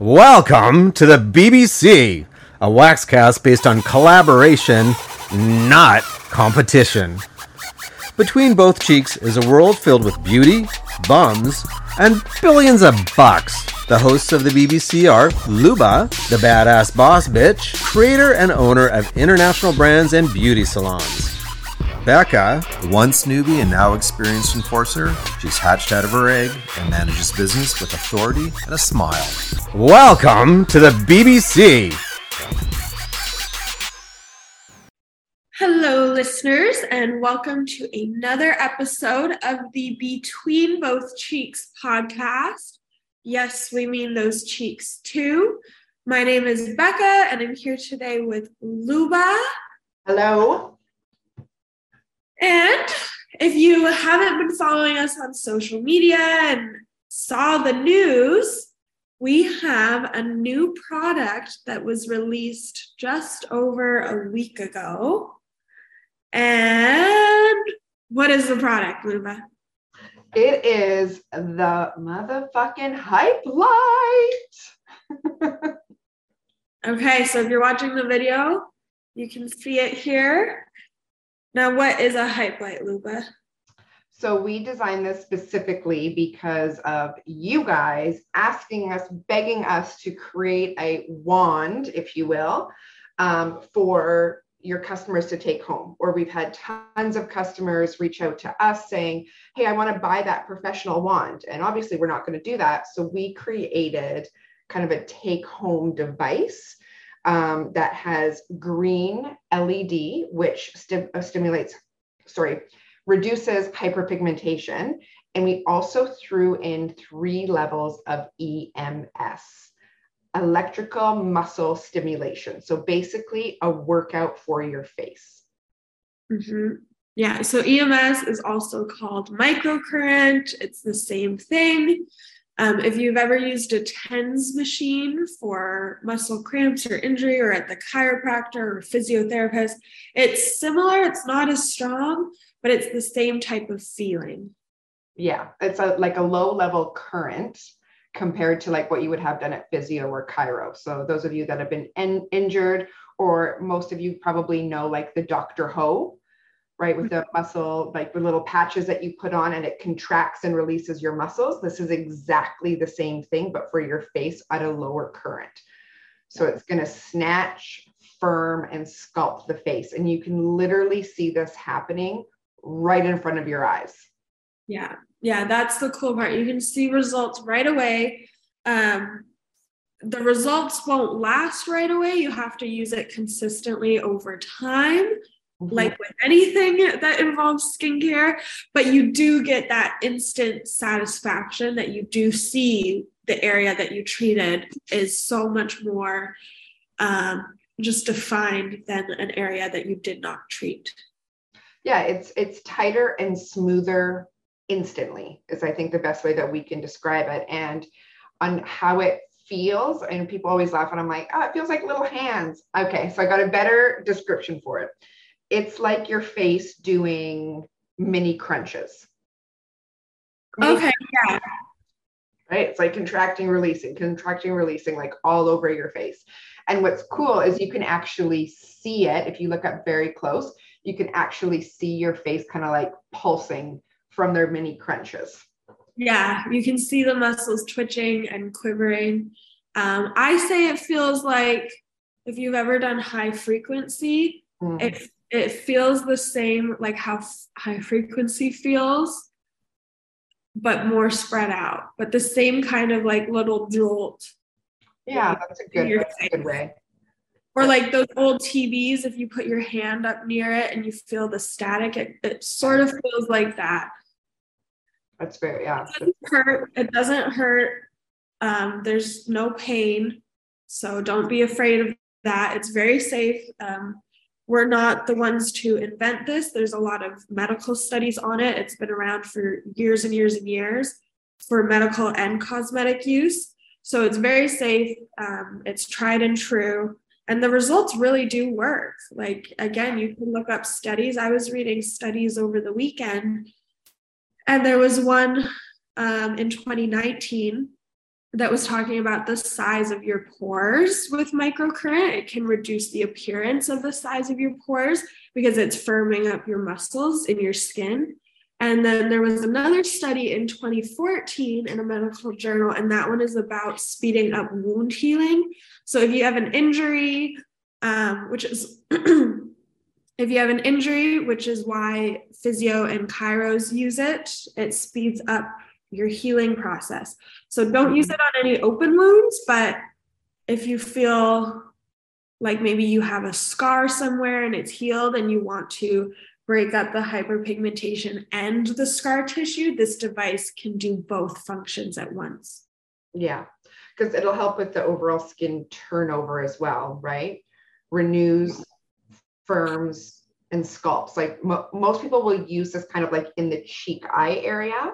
Welcome to the BBC, a waxcast based on collaboration, not competition. Between both cheeks is a world filled with beauty, bums, and billions of bucks. The hosts of the BBC are Luba, the badass boss bitch, creator and owner of international brands and beauty salons. Becca, Once newbie and now experienced enforcer, she's hatched out of her egg and manages business with authority and a smile. welcome to the BBC. Hello, listeners, and welcome to another episode of the Between Both Cheeks podcast. Yes, we mean those cheeks too. My name is Becca, and I'm here today with Luba. Hello. And if you haven't been following us on social media and saw the news, we have a new product that was released just over a week ago. And what is the product, Luba? It is the motherfucking Hype Lyght. Okay, so if you're watching the video, you can see it here. Now, what is a Hype Lyght, Luba? So we designed this specifically because of you guys asking us, begging us to create a wand, if you will, um, for your customers to take home. Or we've had tons of customers reach out to us saying, hey, I want to buy that professional wand. And obviously, we're not going to do that. So we created kind of a take home device um, that has green LED, which uh, stimulates, sorry, reduces hyperpigmentation. And we also threw in three levels of EMS, electrical muscle stimulation. So basically, a workout for your face. Mhm. Yeah, so EMS is also called microcurrent. It's the same thing. Um, if you've ever used a TENS machine for muscle cramps or injury, or at the chiropractor or physiotherapist, it's similar. It's not as strong, but it's the same type of feeling. Yeah, it's a like a low level current compared to like what you would have done at physio or chiro. So those of you that have been in, injured, or most of you probably know like the Dr. Ho, right, with the muscle, like the little patches that you put on and it contracts and releases your muscles. This is exactly the same thing, but for your face at a lower current. So it's going to snatch, firm, and sculpt the face. And you can literally see this happening right in front of your eyes. Yeah, yeah, that's the cool part. You can see results right away. Um, the results won't last right away. You have to use it consistently over time, like with anything that involves skincare. But you do get that instant satisfaction that you do see the area that you treated is so much more um, just defined than an area that you did not treat. yeah it's it's tighter and smoother instantly is i think the best way that we can describe it and on how it feels and people always laugh and i'm like oh it feels like little hands okay so i got a better description for it it's like your face doing mini crunches Mini Okay, yeah. right? It's like contracting, releasing, contracting, releasing, like all over your face. And what's cool is you can actually see it. If you look up very close, you can actually see your face kind of like pulsing from their mini crunches. Yeah, you can see the muscles twitching and quivering. Um, I say it feels like if you've ever done high frequency, Mm. it it feels the same like how f- high frequency feels, but more spread out. But the same kind of like little jolt, Yeah, that's a good, that's a good way. or like those old TVs. If you put your hand up near it and you feel the static, it, it sort of feels like that. That's very, yeah. It doesn't hurt. It doesn't hurt. Um, there's no pain. So don't be afraid of that. It's very safe. Um, we're not the ones to invent this. There's a lot of medical studies on it. It's been around for years and years and years for medical and cosmetic use. So it's very safe. Um, it's tried and true. And the results really do work. Like, again, you can look up studies. I was reading studies over the weekend, and there was one um, in 2019 that was talking about the size of your pores with microcurrent. It can reduce the appearance of the size of your pores because it's firming up your muscles in your skin. And then there was another study in 2014 in a medical journal, and that one is about speeding up wound healing. So if you have an injury, um, which is if you have an injury, which is why physio and chiros use it, it speeds up your healing process. So don't use mm-hmm. it on any open wounds, but if you feel like maybe you have a scar somewhere and it's healed and you want to break up the hyperpigmentation and the scar tissue, this device can do both functions at once. Yeah, because it'll help with the overall skin turnover as well, right? Renews, firms, and sculpts. Like mo- most people will use this kind of like in the cheek eye area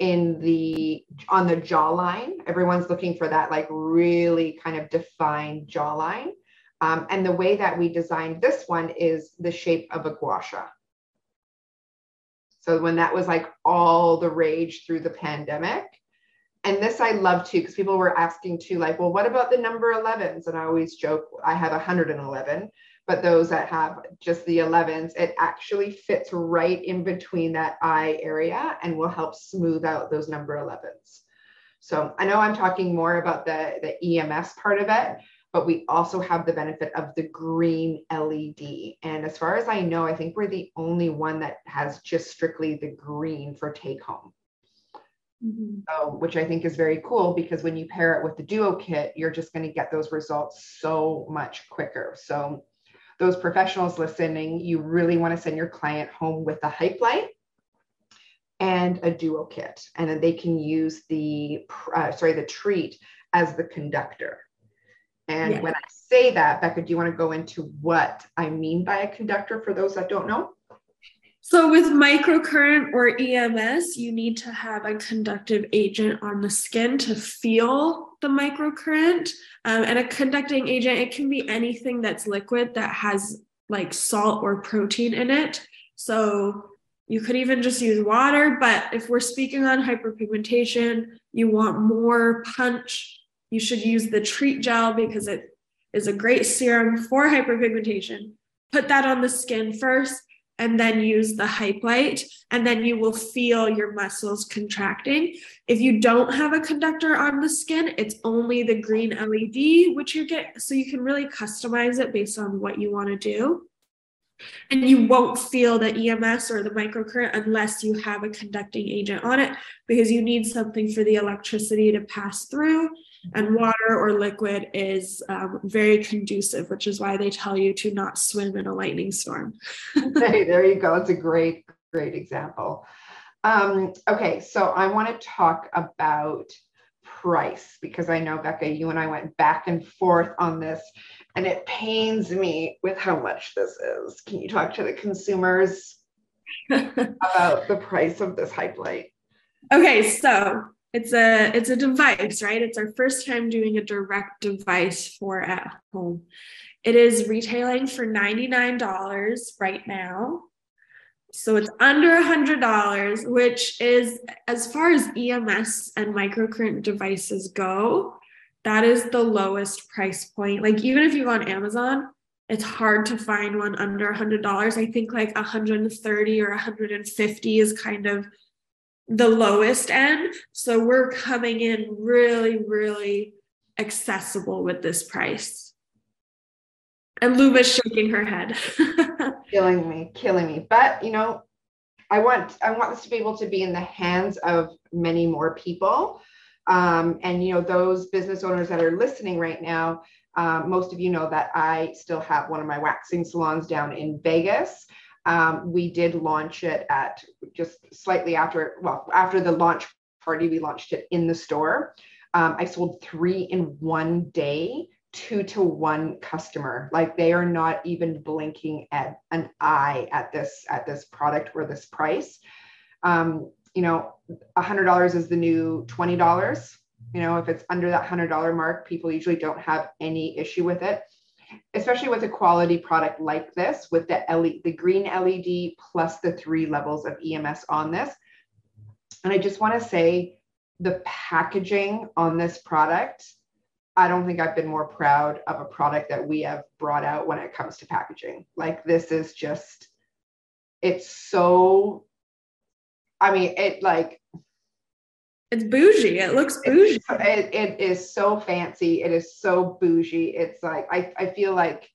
in the on the jawline. Everyone's looking for that like really kind of defined jawline. Um, and the way that we designed this one is the shape of a gua sha. So when that was like all the rage through the pandemic, and this I love too, because people were asking too, like, well, what about the number 11s? And I always joke, I have 111, but those that have just the 11s, it actually fits right in between that eye area and will help smooth out those number 11s. So I know I'm talking more about the, the EMS part of it, but we also have the benefit of the green LED. And as far as I know, I think we're the only one that has just strictly the green for take home. Mm-hmm. So, which I think is very cool because when you pair it with the duo kit, you're just going to get those results so much quicker. So, those professionals listening, you really want to send your client home with a Hype Lyght and a duo kit, and then they can use the uh, sorry the treat as the conductor. And yeah. when I say that, Becca, do you want to go into what I mean by a conductor for those that don't know? So, with microcurrent or EMS, you need to have a conductive agent on the skin to feel the microcurrent. Um, and a conducting agent, it can be anything that's liquid that has like salt or protein in it. So, you could even just use water. But if we're speaking on hyperpigmentation, you want more punch, you should use the treat gel because it is a great serum for hyperpigmentation. Put that on the skin first and then use the Hype Lyght and then you will feel your muscles contracting. If you don't have a conductor on the skin it's only the green led which you get so you can really customize it based on what you want to do and you won't feel the ems or the microcurrent unless you have a conducting agent on it because you need something for the electricity to pass through and water or liquid is um, very conducive, which is why they tell you to not swim in a lightning storm. hey, there you go. It's a great, great example. Um, okay, so I want to talk about price because I know, Becca, you and I went back and forth on this, and it pains me with how much this is. Can you talk to the consumers about the price of this Hype Lyght? Okay, so it's a it's a device right it's our first time doing a direct device for at home it is retailing for $99 right now so it's under a $100 which is as far as ems and microcurrent devices go that is the lowest price point like even if you go on amazon it's hard to find one under a $100 i think like 130 or 150 is kind of the lowest end. So we're coming in really, really accessible with this price. And Luba's shaking her head. killing me, killing me. But you know, I want I want this to be able to be in the hands of many more people. Um, and you know, those business owners that are listening right now, um, most of you know that I still have one of my waxing salons down in Vegas. Um, we did launch it at just slightly after, well, after the launch party, we launched it in the store. Um, I sold three in one day, two to one customer. Like they are not even blinking at an eye at this at this product or this price. Um, you know, a hundred dollars is the new twenty dollars. You know, if it's under that hundred dollar mark, people usually don't have any issue with it especially with a quality product like this with the LED, the green LED plus the three levels of EMS on this. And I just want to say the packaging on this product, I don't think I've been more proud of a product that we have brought out when it comes to packaging. Like this is just, it's so, I mean, it like, it's bougie. It looks bougie. It, it is so fancy. It is so bougie. It's like, I, I feel like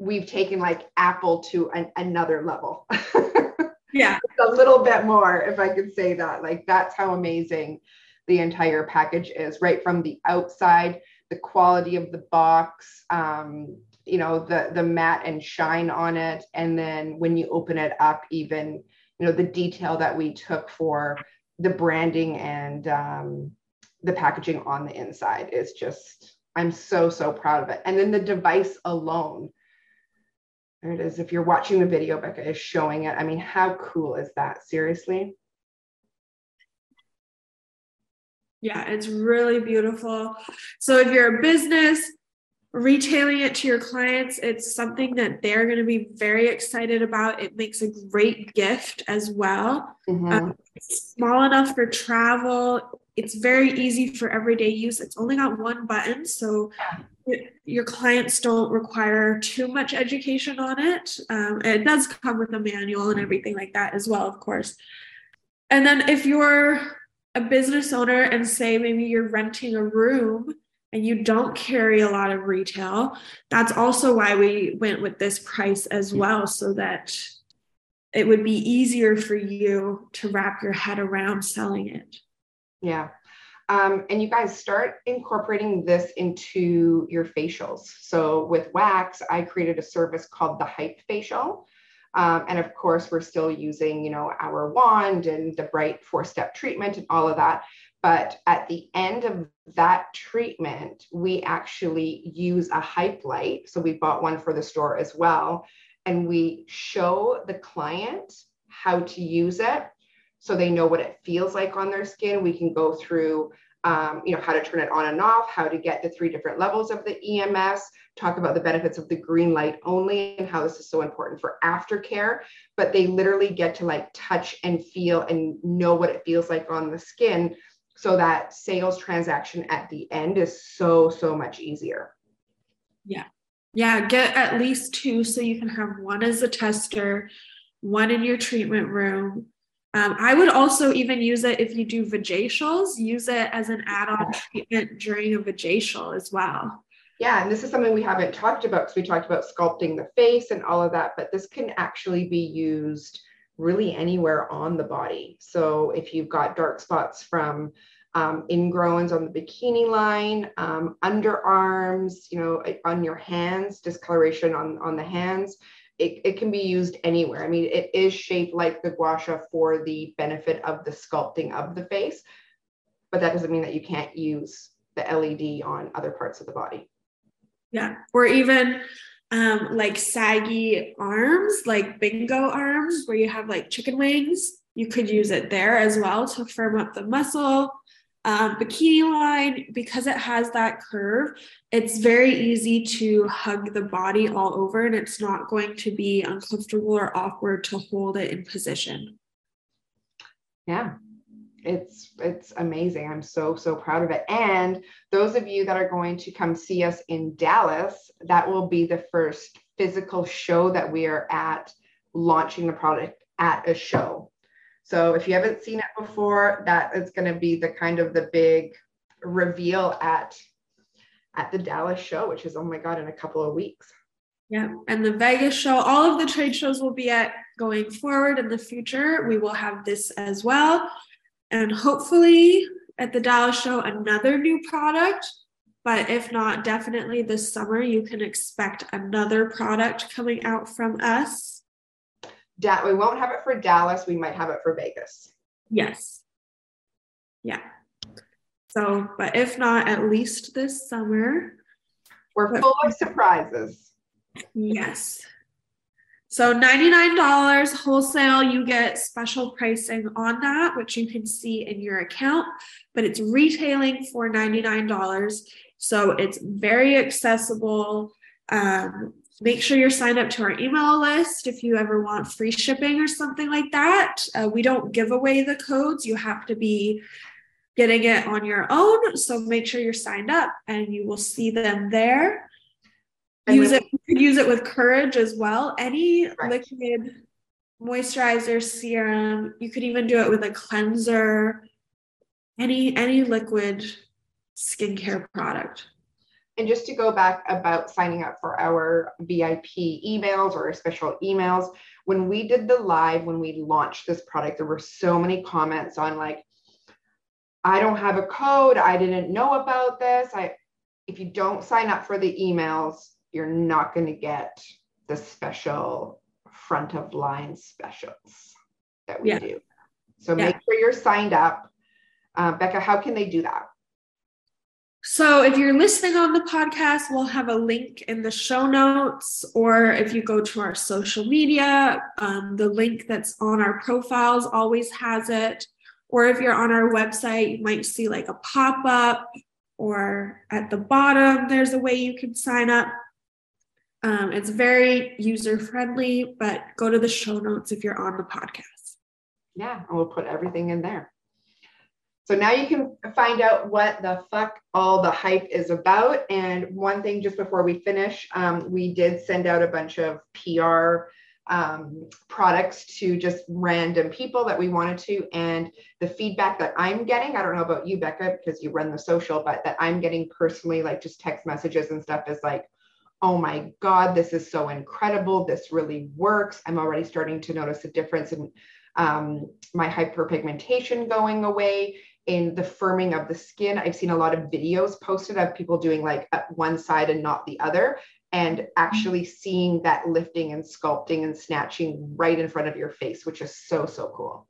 we've taken like Apple to an, another level. yeah. a little bit more, if I could say that. Like that's how amazing the entire package is, right from the outside the quality of the box, um, you know, the the matte and shine on it, and then when you open it up, even you know the detail that we took for the branding and um, the packaging on the inside is just I'm so so proud of it. And then the device alone. There it is. If you're watching the video, Becca is showing it. I mean, how cool is that? Seriously. Yeah, it's really beautiful. So if you're a business retailing it to your clients, it's something that they're going to be very excited about. It makes a great gift as well. Mm-hmm. Um, small enough for travel. It's very easy for everyday use. It's only got one button, so your clients don't require too much education on it. Um, it does come with a manual and everything like that as well, of course. And then if you're a business owner and say maybe you're renting a room and you don't carry a lot of retail, that's also why we went with this price as well, so that it would be easier for you to wrap your head around selling it. Yeah. Um, and you guys start incorporating this into your facials. So with wax, I created a service called the Hype Facial. Um, and of course, we're still using, you know, our wand and the Bryght four-step treatment and all of that. But at the end of that treatment, we actually use a Hype Lyght. So we bought one for the store as well. And we show the client how to use it so they know what it feels like on their skin. We can go through um, you know, how to turn it on and off, how to get the three different levels of the EMS, talk about the benefits of the green light only and how this is so important for aftercare. But they literally get to like touch and feel and know what it feels like on the skin so that sales transaction at the end is so, so much easier. Yeah. Yeah. Get at least two so you can have one as a tester, one in your treatment room, um, I would also even use it if you do vajacials, use it as an add on treatment during a vajacial as well. Yeah, and this is something we haven't talked about because we talked about sculpting the face and all of that, but this can actually be used really anywhere on the body. So if you've got dark spots from um, ingrowns on the bikini line, um, underarms, you know, on your hands, discoloration on, on the hands, it, it can be used anywhere. I mean, it is shaped like the gua sha for the benefit of the sculpting of the face, but that doesn't mean that you can't use the LED on other parts of the body. Yeah, or even um, like saggy arms, like bingo arms, where you have like chicken wings. You could use it there as well to firm up the muscle um, bikini line, because it has that curve, it's very easy to hug the body all over and it's not going to be uncomfortable or awkward to hold it in position. Yeah, it's it's amazing. I'm so so proud of it. And those of you that are going to come see us in Dallas, that will be the first physical show that we are at launching the product at a show. So if you haven't seen it before, that is going to be the kind of the big reveal at at the Dallas show, which is oh my god, in a couple of weeks. Yeah, and the Vegas show, all of the trade shows will be at going forward in the future. We will have this as well. And hopefully at the Dallas show, another new product. But if not, definitely this summer, you can expect another product coming out from us. Da- we won't have it for Dallas. We might have it for Vegas. Yes. Yeah. So, but if not, at least this summer. We're but, full of surprises. Yes. So $99 wholesale, you get special pricing on that, which you can see in your account, but it's retailing for $99. So it's very accessible. Um, make sure you're signed up to our email list if you ever want free shipping or something like that. Uh, we don't give away the codes. You have to be getting it on your own. So make sure you're signed up and you will see them there. And use it, use it with courage as well. Any Right. liquid moisturizer, serum, you could even do it with a cleanser, any any liquid skincare product. And just to go back about signing up for our VIP emails or our special emails, when we did the live, when we launched this product, there were so many comments on like, I don't have a code. I didn't know about this. I, if you don't sign up for the emails, you're not going to get the special front of line specials that we Yeah. do. So Yeah. make sure you're signed up. Uh, Becca, how can they do that? So if you're listening on the podcast, we'll have a link in the show notes, or if you go to our social media, um, the link that's on our profiles always has it. Or if you're on our website, you might see like a pop up, or at the bottom, there's a way you can sign up. Um, it's very user friendly, but go to the show notes if you're on the podcast. Yeah, and we'll put everything in there. So now you can find out what the fuck all the hype is about. And one thing just before we finish, um, we did send out a bunch of PR um, products to just random people that we wanted to. And the feedback that I'm getting, I don't know about you, Becca, because you run the social, but that I'm getting personally, like just text messages and stuff, is like, oh my God, this is so incredible. This really works. I'm already starting to notice a difference in um, my hyperpigmentation going away in the firming of the skin. I've seen a lot of videos posted of people doing like one side and not the other, and actually seeing that lifting and sculpting and snatching right in front of your face, which is so, so cool.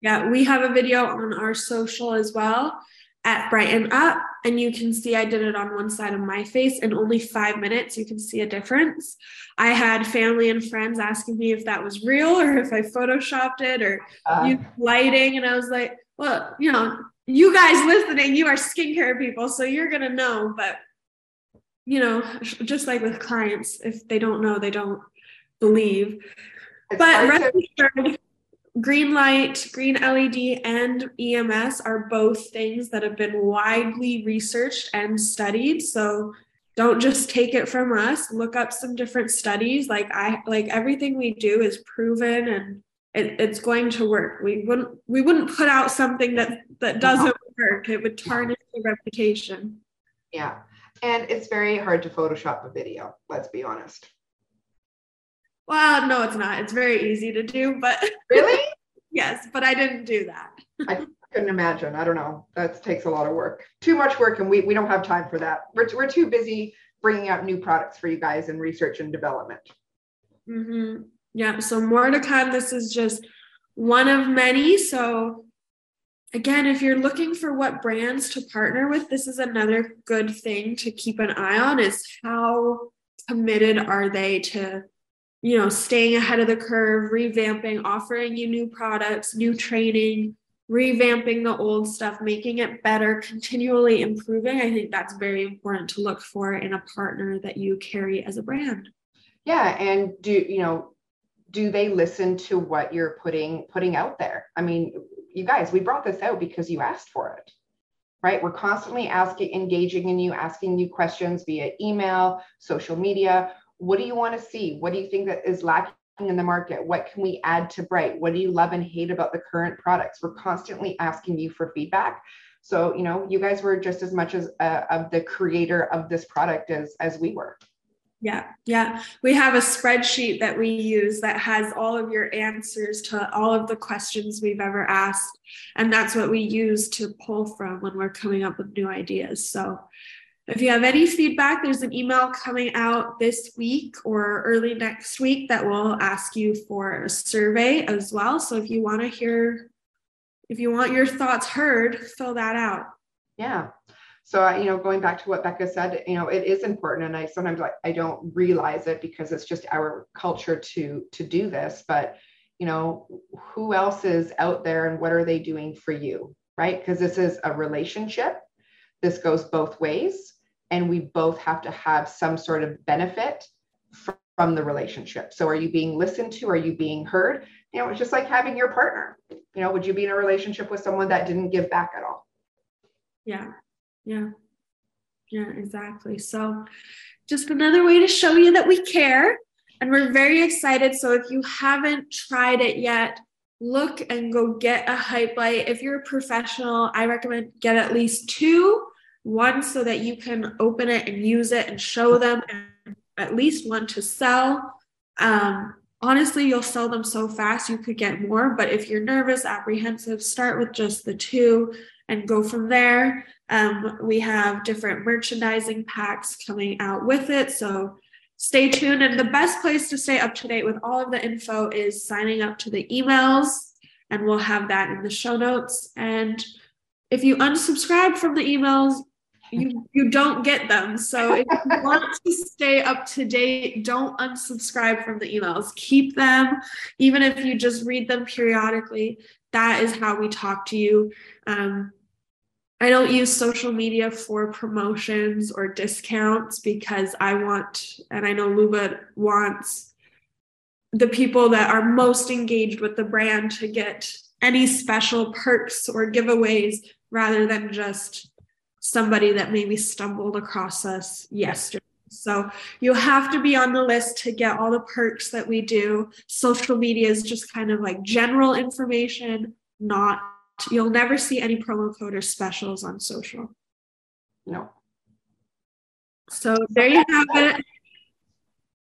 Yeah, we have a video on our social as well at Bryghten Up, and you can see I did it on one side of my face in only five minutes. You can see a difference. I had family and friends asking me if that was real or if I photoshopped it or Uh, used lighting, and I was like, well, you know, you guys listening, you are skincare people, so you're gonna know. But you know, just like with clients, if they don't know, they don't believe it's but rest to- assured, green light, green LED, and EMS are both things that have been widely researched and studied. So don't just take it from us. Look up some different studies. Like I like everything we do is proven and it, it's going to work. We wouldn't we wouldn't put out something that that doesn't work. It would tarnish the reputation. yeah. And it's very hard to Photoshop a video, let's be honest. Well, no, it's not. It's very easy to do, but Really? yes, but I didn't do that. I couldn't imagine. I don't know. That takes a lot of work. Too much work, and we, we don't have time for that. We're, we're too busy bringing out new products for you guys in research and development. hmm Yeah, so more to come. This is just one of many. So, again, if you're looking for what brands to partner with, this is another good thing to keep an eye on is how committed are they to, you know, staying ahead of the curve, revamping, offering you new products, new training, revamping the old stuff, making it better, continually improving. I think that's very important to look for in a partner that you carry as a brand. Yeah, and do you know? Do they listen to what you're putting putting out there? I mean, you guys, we brought this out because you asked for it, right? We're constantly asking, engaging in you, asking you questions via email, social media. What do you want to see? What do you think that is lacking in the market? What can we add to Bryght? What do you love and hate about the current products? We're constantly asking you for feedback. So, you know, you guys were just as much as uh, of the creator of this product as as we were. Yeah, yeah. We have a spreadsheet that we use that has all of your answers to all of the questions we've ever asked. And that's what we use to pull from when we're coming up with new ideas. So if you have any feedback, there's an email coming out this week or early next week that will ask you for a survey as well. So if you want to hear, if you want your thoughts heard, fill that out. Yeah. So, uh, you know, going back to what Becca said, you know, it is important. And I sometimes like, I don't realize it because it's just our culture to, to do this, but you know, who else is out there and what are they doing for you? Right. Because this is a relationship. This goes both ways. And we both have to have some sort of benefit fr- from the relationship. So are you being listened to? Are you being heard? You know, it's just like having your partner. You know, would you be in a relationship with someone that didn't give back at all? Yeah. Yeah. Yeah, exactly. So just another way to show you that we care. And we're very excited. So if you haven't tried it yet, look and go get a Hype Lyght. If you're a professional, I recommend get at least two. One so that you can open it and use it and show them, and at least one to sell. Um, honestly, you'll sell them so fast you could get more. But if you're nervous, apprehensive, start with just the two and go from there. Um, we have different merchandising packs coming out with it. So stay tuned. And the best place to stay up to date with all of the info is signing up to the emails, and we'll have that in the show notes. And if you unsubscribe from the emails, you you don't get them. So if you want to stay up to date, don't unsubscribe from the emails. Keep them, even if you just read them periodically. That is how we talk to you. Um, I don't use social media for promotions or discounts because I want, and I know Luba wants the people that are most engaged with the brand to get any special perks or giveaways rather than just somebody that maybe stumbled across us yesterday. So you have to be on the list to get all the perks that we do. Social media is just kind of like general information, not You'll never see any promo code or specials on social. No. So there you have it.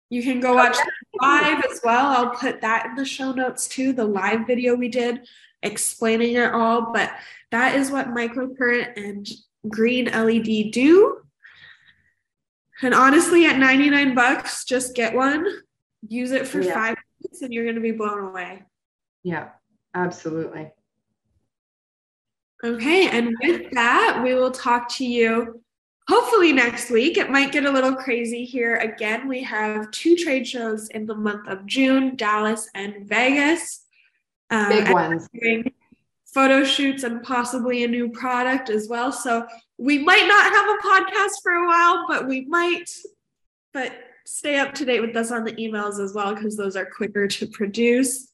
You can go watch live as well. I'll put that in the show notes too, the live video we did explaining it all. But that is what microcurrent and green LED do. And honestly, at 99 bucks, just get one, use it for yeah. five minutes, and you're going to be blown away. Yeah, absolutely. Okay, and with that, we will talk to you hopefully next week. It might get a little crazy here again. We have two trade shows in the month of June Dallas and Vegas. Um, Big ones. Photo shoots and possibly a new product as well. So we might not have a podcast for a while, but we might. But stay up to date with us on the emails as well, because those are quicker to produce.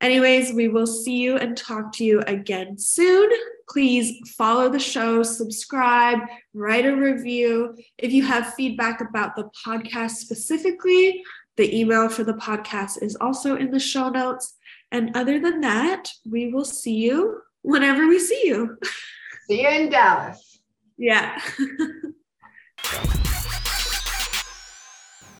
Anyways, we will see you and talk to you again soon. Please follow the show, subscribe, write a review. If you have feedback about the podcast specifically, the email for the podcast is also in the show notes. And other than that, we will see you whenever we see you. See you in Dallas. Yeah.